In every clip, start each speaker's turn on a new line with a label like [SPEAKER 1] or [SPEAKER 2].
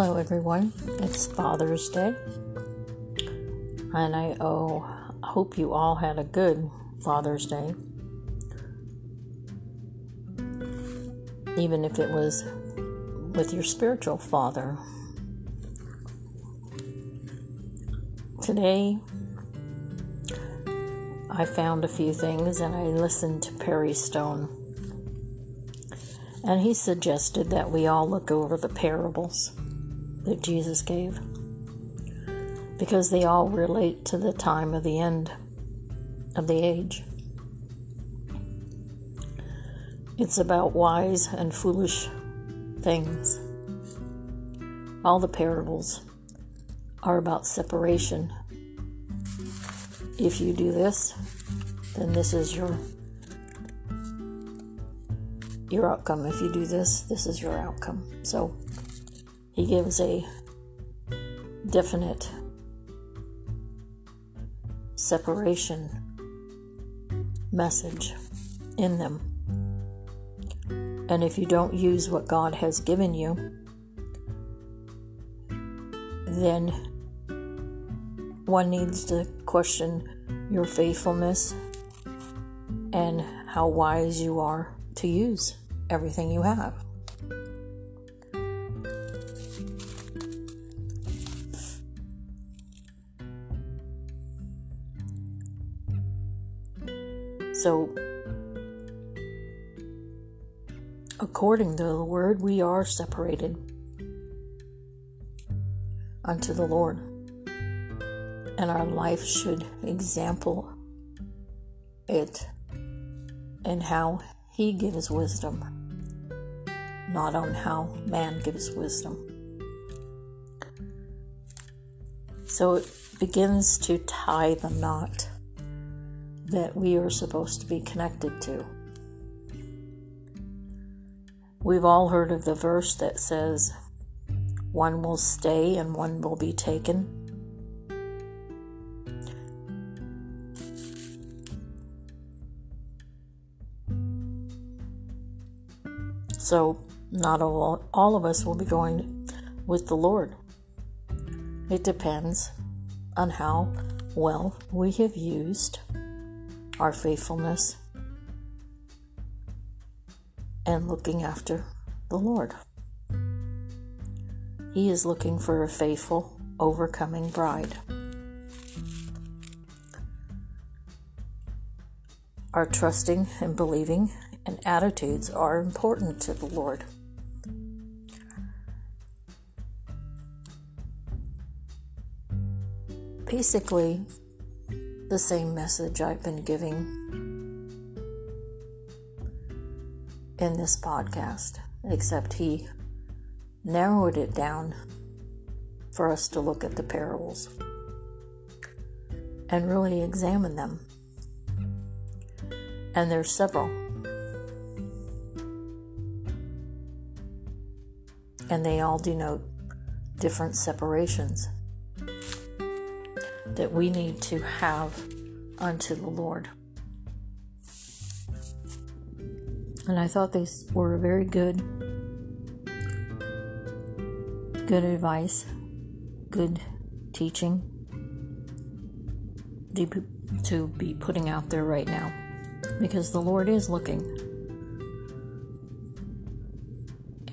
[SPEAKER 1] Hello, everyone. It's Father's Day, and I oh, hope you all had a good Father's Day, even if it was with your spiritual father. Today, I found a few things and I listened to Perry Stone. And he suggested that we all look over the parables that Jesus gave because they all relate to the time of the end of the age. It's about wise and foolish things. All the parables are about separation. If you do this, then this is your your outcome. If you do this, this is your outcome. So he gives a definite separation message in them. And if you don't use what God has given you, then one needs to question your faithfulness and how wise you are to use everything you have. So, according to the word, we are separated unto the Lord, and our life should example it and how He gives wisdom, not on how man gives wisdom. So it begins to tie the knot that we are supposed to be connected to. We've all heard of the verse that says, one will stay and one will be taken. So, not all, all of us will be going with the Lord. It depends on how well we have used our faithfulness and looking after the Lord. He is looking for a faithful, overcoming bride. Our trusting and believing and attitudes are important to the Lord. Basically, the same message I've been giving in this podcast, except he narrowed it down for us to look at the parables and really examine them. And there's several. and they all denote different separations that we need to have unto the Lord. And I thought these were very good, good advice, good teaching to be putting out there right now because the Lord is looking.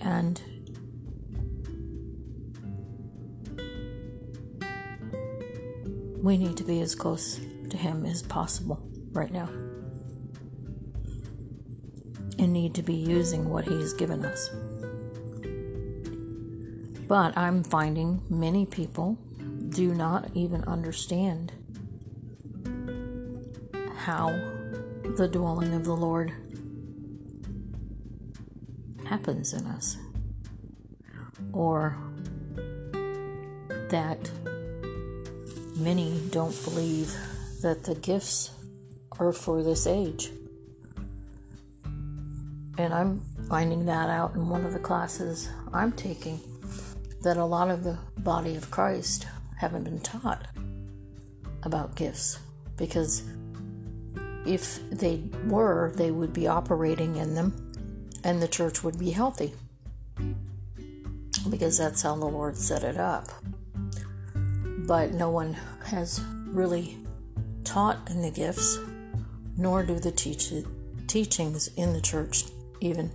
[SPEAKER 1] And we need to be as close to Him as possible right now. And need to be using what He's given us. But I'm finding many people do not even understand how the dwelling of the Lord happens in us, or that many don't believe that the gifts are for this age. And I'm finding that out in one of the classes I'm taking that a lot of the body of Christ haven't been taught about gifts because if they were, they would be operating in them and the church would be healthy. because that's how the Lord set it up. But no one has really taught in the gifts, nor do the teach- teachings in the church even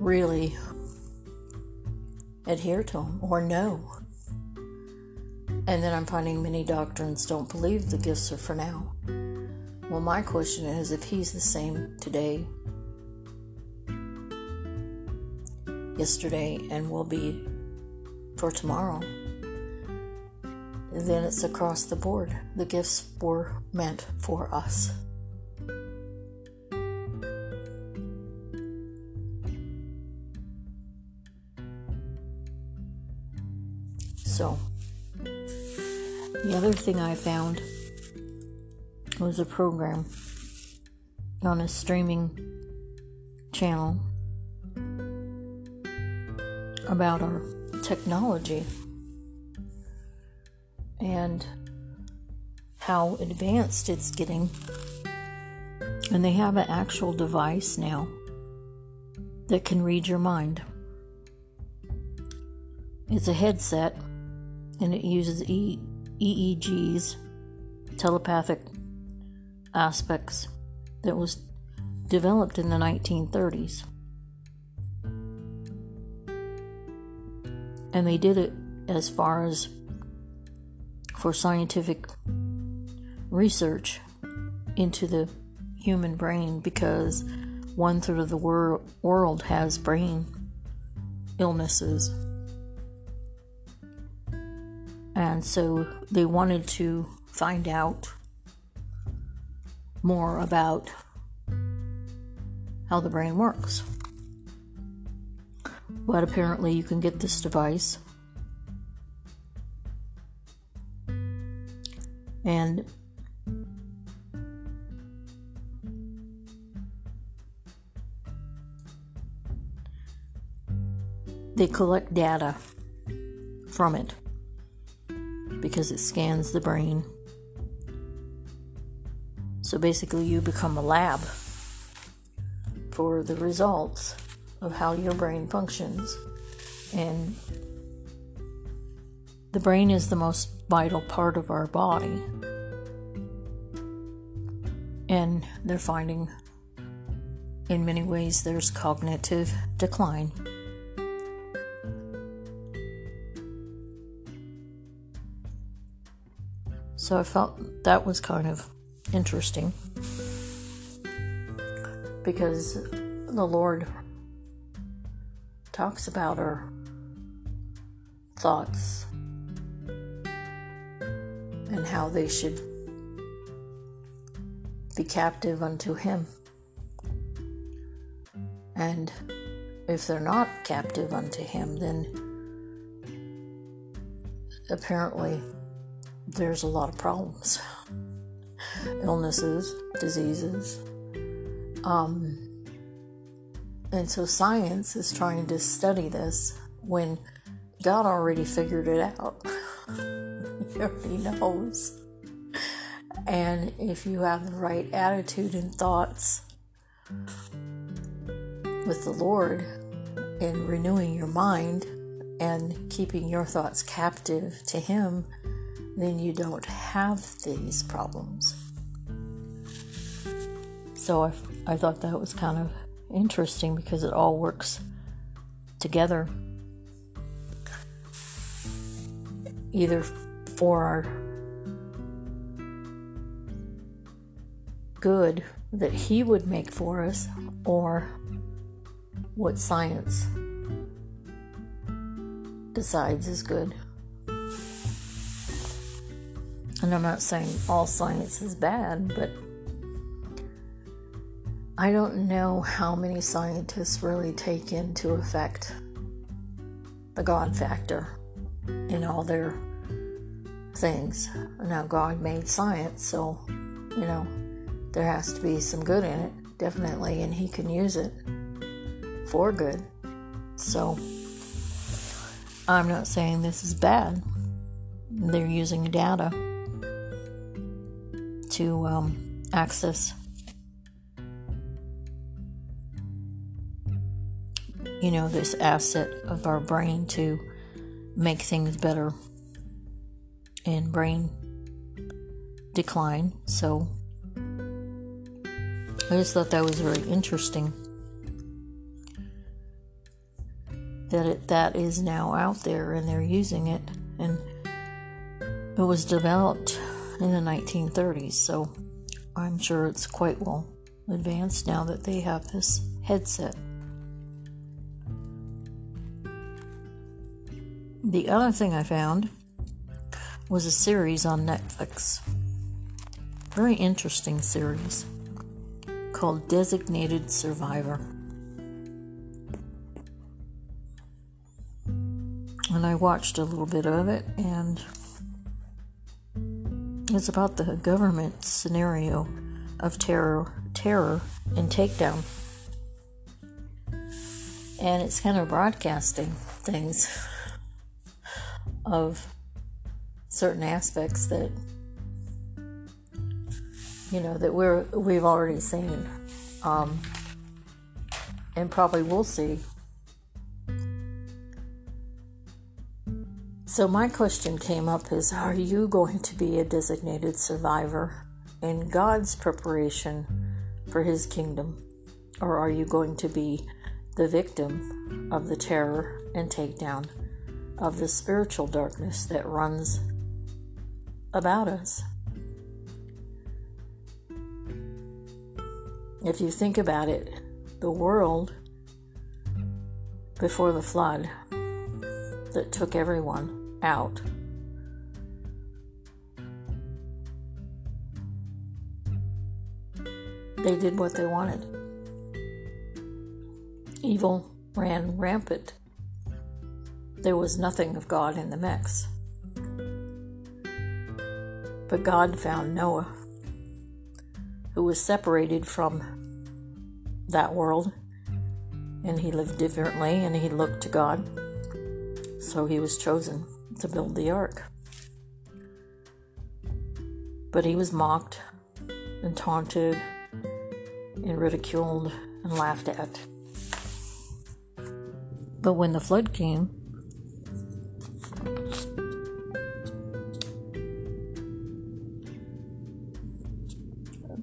[SPEAKER 1] really adhere to them or know. And then I'm finding many doctrines don't believe the gifts are for now. Well, my question is if he's the same today, yesterday, and will be for tomorrow, then it's across the board. The gifts were meant for us. So, the other thing I found was a program on a streaming channel about our technology and how advanced it's getting. And they have an actual device now that can read your mind. It's a headset and it uses e- EEGs, telepathic aspects, that was developed in the 1930s. And they did it as far as for scientific research into the human brain because one third of the wor- world has brain illnesses. And so they wanted to find out more about how the brain works. But apparently, you can get this device. And they collect data from it because it scans the brain. So basically, you become a lab for the results of how your brain functions. And the brain is the most vital part of our body. And they're finding in many ways there's cognitive decline. So I felt that was kind of interesting because the Lord talks about our thoughts and how they should be captive unto Him. And if they're not captive unto Him, then apparently there's a lot of problems illnesses, diseases. Um, and so science is trying to study this when God already figured it out. already knows. And if you have the right attitude and thoughts with the Lord in renewing your mind and keeping your thoughts captive to Him, then you don't have these problems. So I, I thought that was kind of interesting because it all works together either for our good that He would make for us or what science decides is good. And I'm not saying all science is bad, but I don't know how many scientists really take into effect the God factor in all their things. Now, God made science, so, you know, there has to be some good in it, definitely, and He can use it for good. So, I'm not saying this is bad. They're using data to um, access you know, this asset of our brain to make things better in brain decline. So I just thought that was very interesting that it, that is now out there and they're using it and it was developed in the 1930s so i'm sure it's quite well advanced now that they have this headset the other thing i found was a series on netflix. Very interesting series called designated survivor. And I watched a little bit of it, and it's about the government scenario of terror, terror and takedown, and it's kind of broadcasting things of certain aspects that you know that we're we've already seen, um, and probably will see So, my question came up is Are you going to be a designated survivor in God's preparation for His kingdom? Or are you going to be the victim of the terror and takedown of the spiritual darkness that runs about us? If you think about it, the world before the flood that took everyone out. They did what they wanted. Evil ran rampant. There was nothing of God in the mix. But God found Noah, who was separated from that world, and he lived differently and he looked to God. So he was chosen to build the ark. But he was mocked and taunted and ridiculed and laughed at. But when the flood came,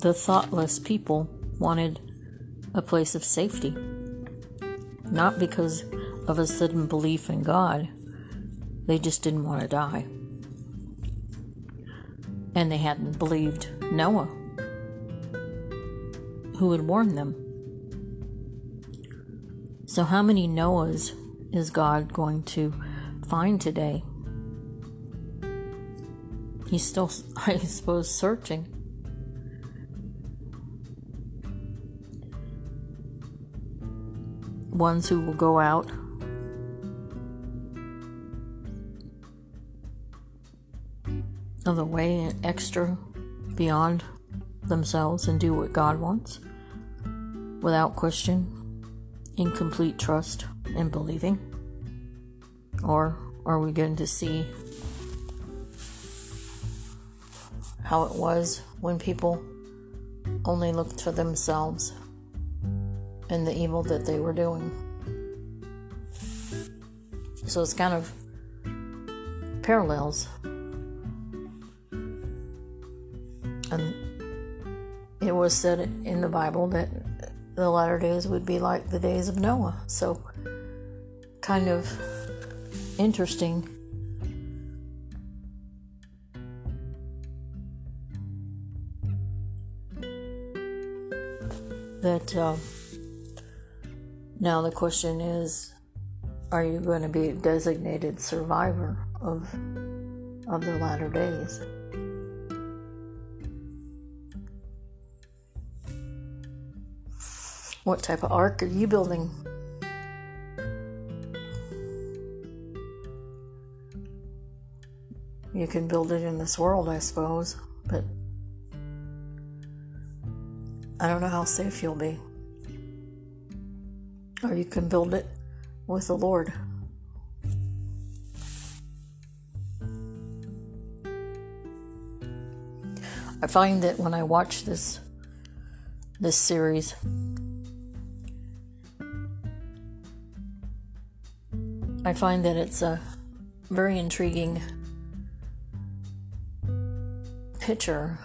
[SPEAKER 1] the thoughtless people wanted a place of safety, not because of a sudden belief in God they just didn't want to die. And they hadn't believed Noah, who had warned them. So, how many Noahs is God going to find today? He's still, I suppose, searching. Ones who will go out of the way and extra beyond themselves and do what God wants without question, in complete trust and believing? Or are we going to see how it was when people only looked for themselves and the evil that they were doing? So it's kind of parallels And it was said in the Bible that the latter days would be like the days of Noah. So, kind of interesting. That uh, now the question is are you going to be a designated survivor of of the latter days? What type of ark are you building? You can build it in this world, I suppose, but I don't know how safe you'll be. Or you can build it with the Lord. I find that when I watch this this series I find that it's a very intriguing picture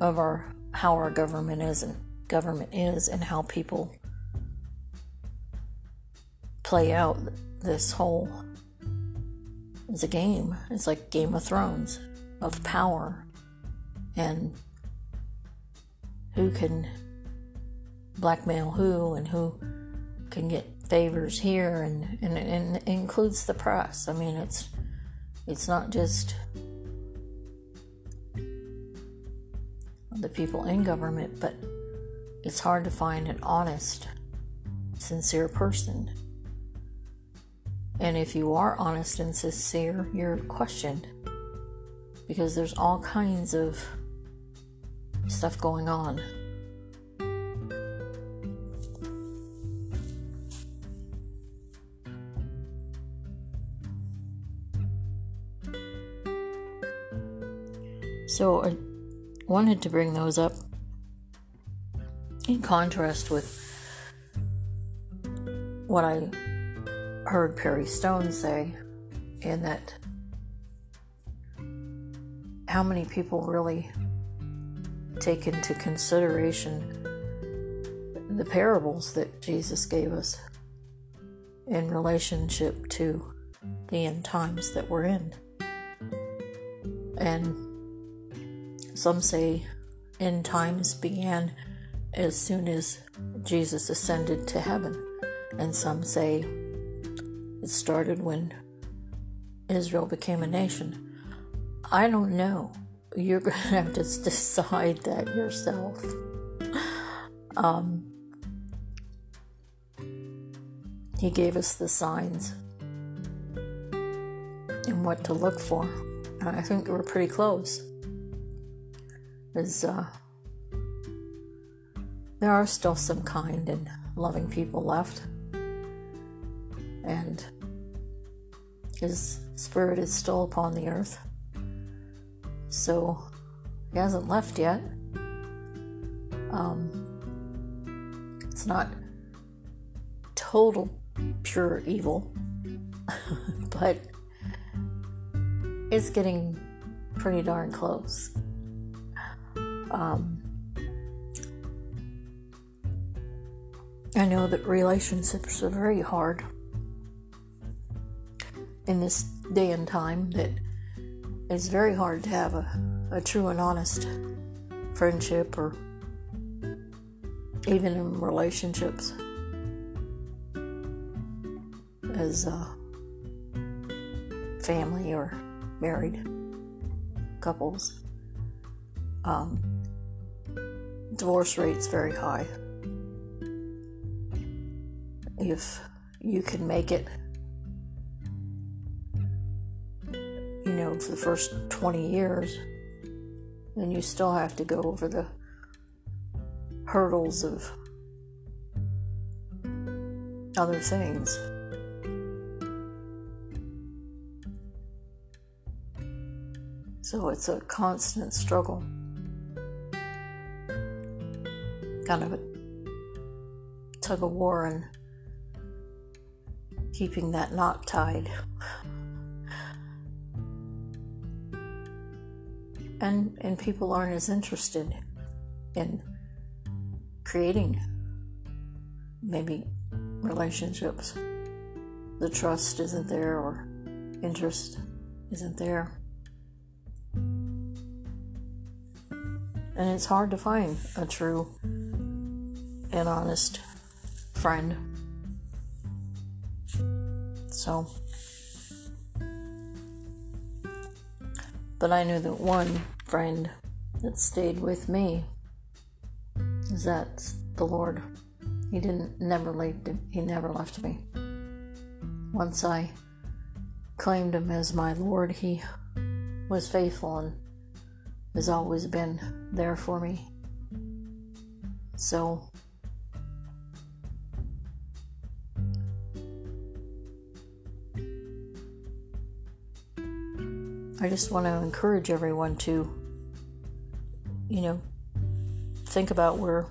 [SPEAKER 1] of our how our government is and government is and how people play out this whole it's a game. It's like Game of Thrones of power and who can blackmail who and who can get favors here and, and, and it includes the press. I mean it's it's not just the people in government, but it's hard to find an honest, sincere person. And if you are honest and sincere, you're questioned because there's all kinds of stuff going on. So I wanted to bring those up in contrast with what I heard Perry Stone say, in that how many people really take into consideration the parables that Jesus gave us in relationship to the end times that we're in. And some say end times began as soon as Jesus ascended to heaven, and some say it started when Israel became a nation. I don't know. You're going to have to decide that yourself. Um, he gave us the signs and what to look for. I think we're pretty close. There's, uh, there are still some kind and loving people left. And his spirit is still upon the earth. So he hasn't left yet. Um, it's not total pure evil, but it's getting pretty darn close. Um, I know that relationships are very hard in this day and time that it's very hard to have a, a true and honest friendship or even in relationships as a family or married couples. Um, divorce rate's very high. If you can make it know, for the first 20 years, then you still have to go over the hurdles of other things. So it's a constant struggle. Kind of a tug of war and keeping that knot tied. And and people aren't as interested in creating maybe relationships. The trust isn't there or interest isn't there. And it's hard to find a true and honest friend. So but I knew that one friend that stayed with me is that the Lord. He didn't never left he never left me. Once I claimed him as my Lord, he was faithful and has always been there for me. So I just want to encourage everyone to, you know, think about where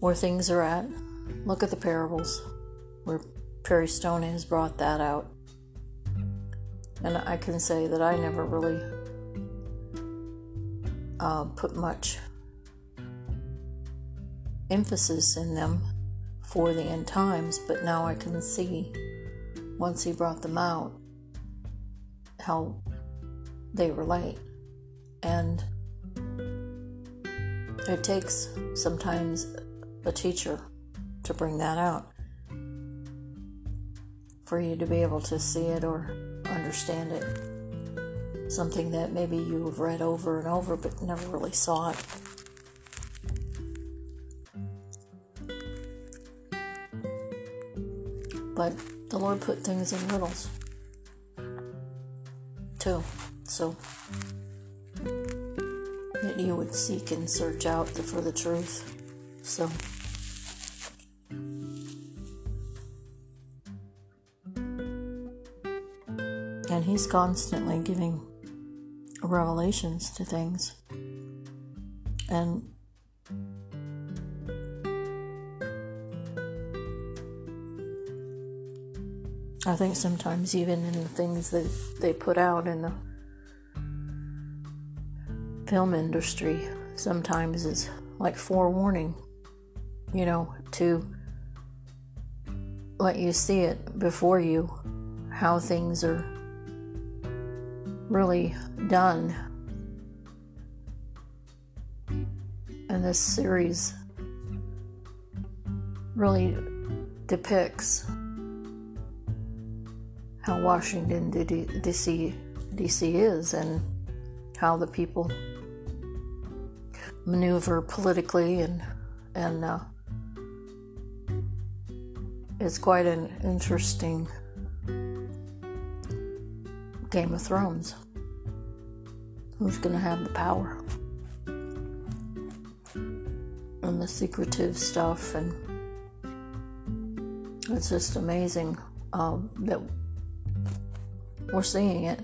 [SPEAKER 1] where things are at. Look at the parables where Perry Stone has brought that out. And I can say that I never really uh, put much emphasis in them for the end times, but now I can see once he brought them out how they relate. And it takes sometimes a teacher to bring that out for you to be able to see it or understand it. Something that maybe you have read over and over but never really saw it. But the Lord put things in riddles too. So you would seek and search out for the truth. So and he's constantly giving revelations to things. And I think sometimes even in the things that they put out in the film industry, sometimes is like forewarning, you know, to let you see it before you how things are really done. And this series really depicts how Washington D.C. Is and how the people maneuver politically and and uh, it's quite an interesting Game of Thrones. Who's going to have the power? And the secretive stuff, and it's just amazing um, that we're seeing it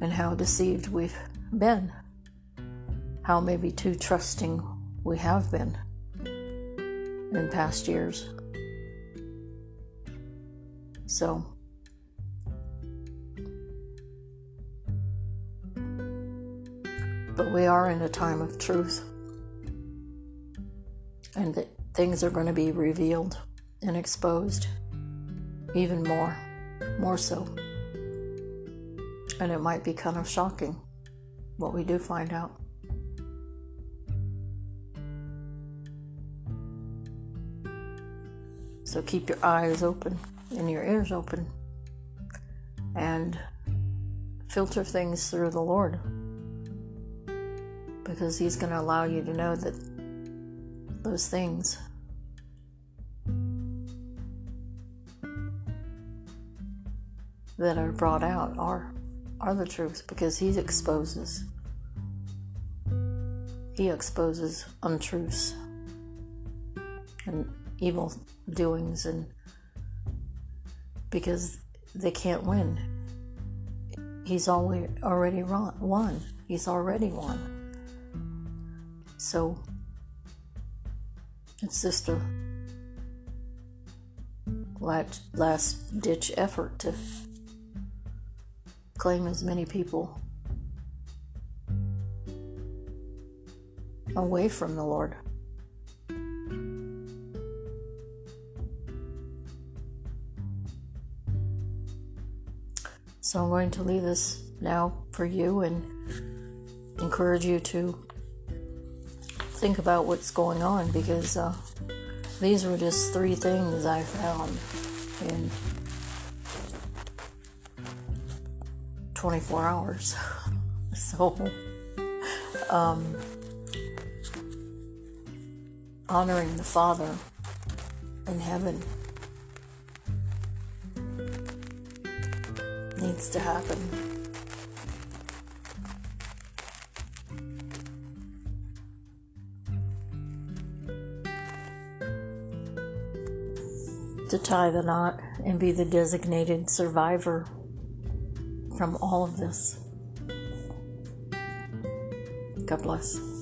[SPEAKER 1] and how deceived we've been, how maybe too trusting we have been in past years. So, but we are in a time of truth, and that things are going to be revealed and exposed even more more so. And it might be kind of shocking what we do find out. So keep your eyes open and your ears open and filter things through the Lord because He's going to allow you to know that those things that are brought out are are the truth because he exposes he exposes untruths and evil doings and because they can't win. He's always already won. He's already won. So it's just a last ditch effort to claim as many people away from the Lord. So I'm going to leave this now for you and encourage you to think about what's going on because uh, these were just three things I found in 24 hours. so, um, honoring the Father in heaven needs to happen. To tie the knot and be the designated survivor from all of this. God bless.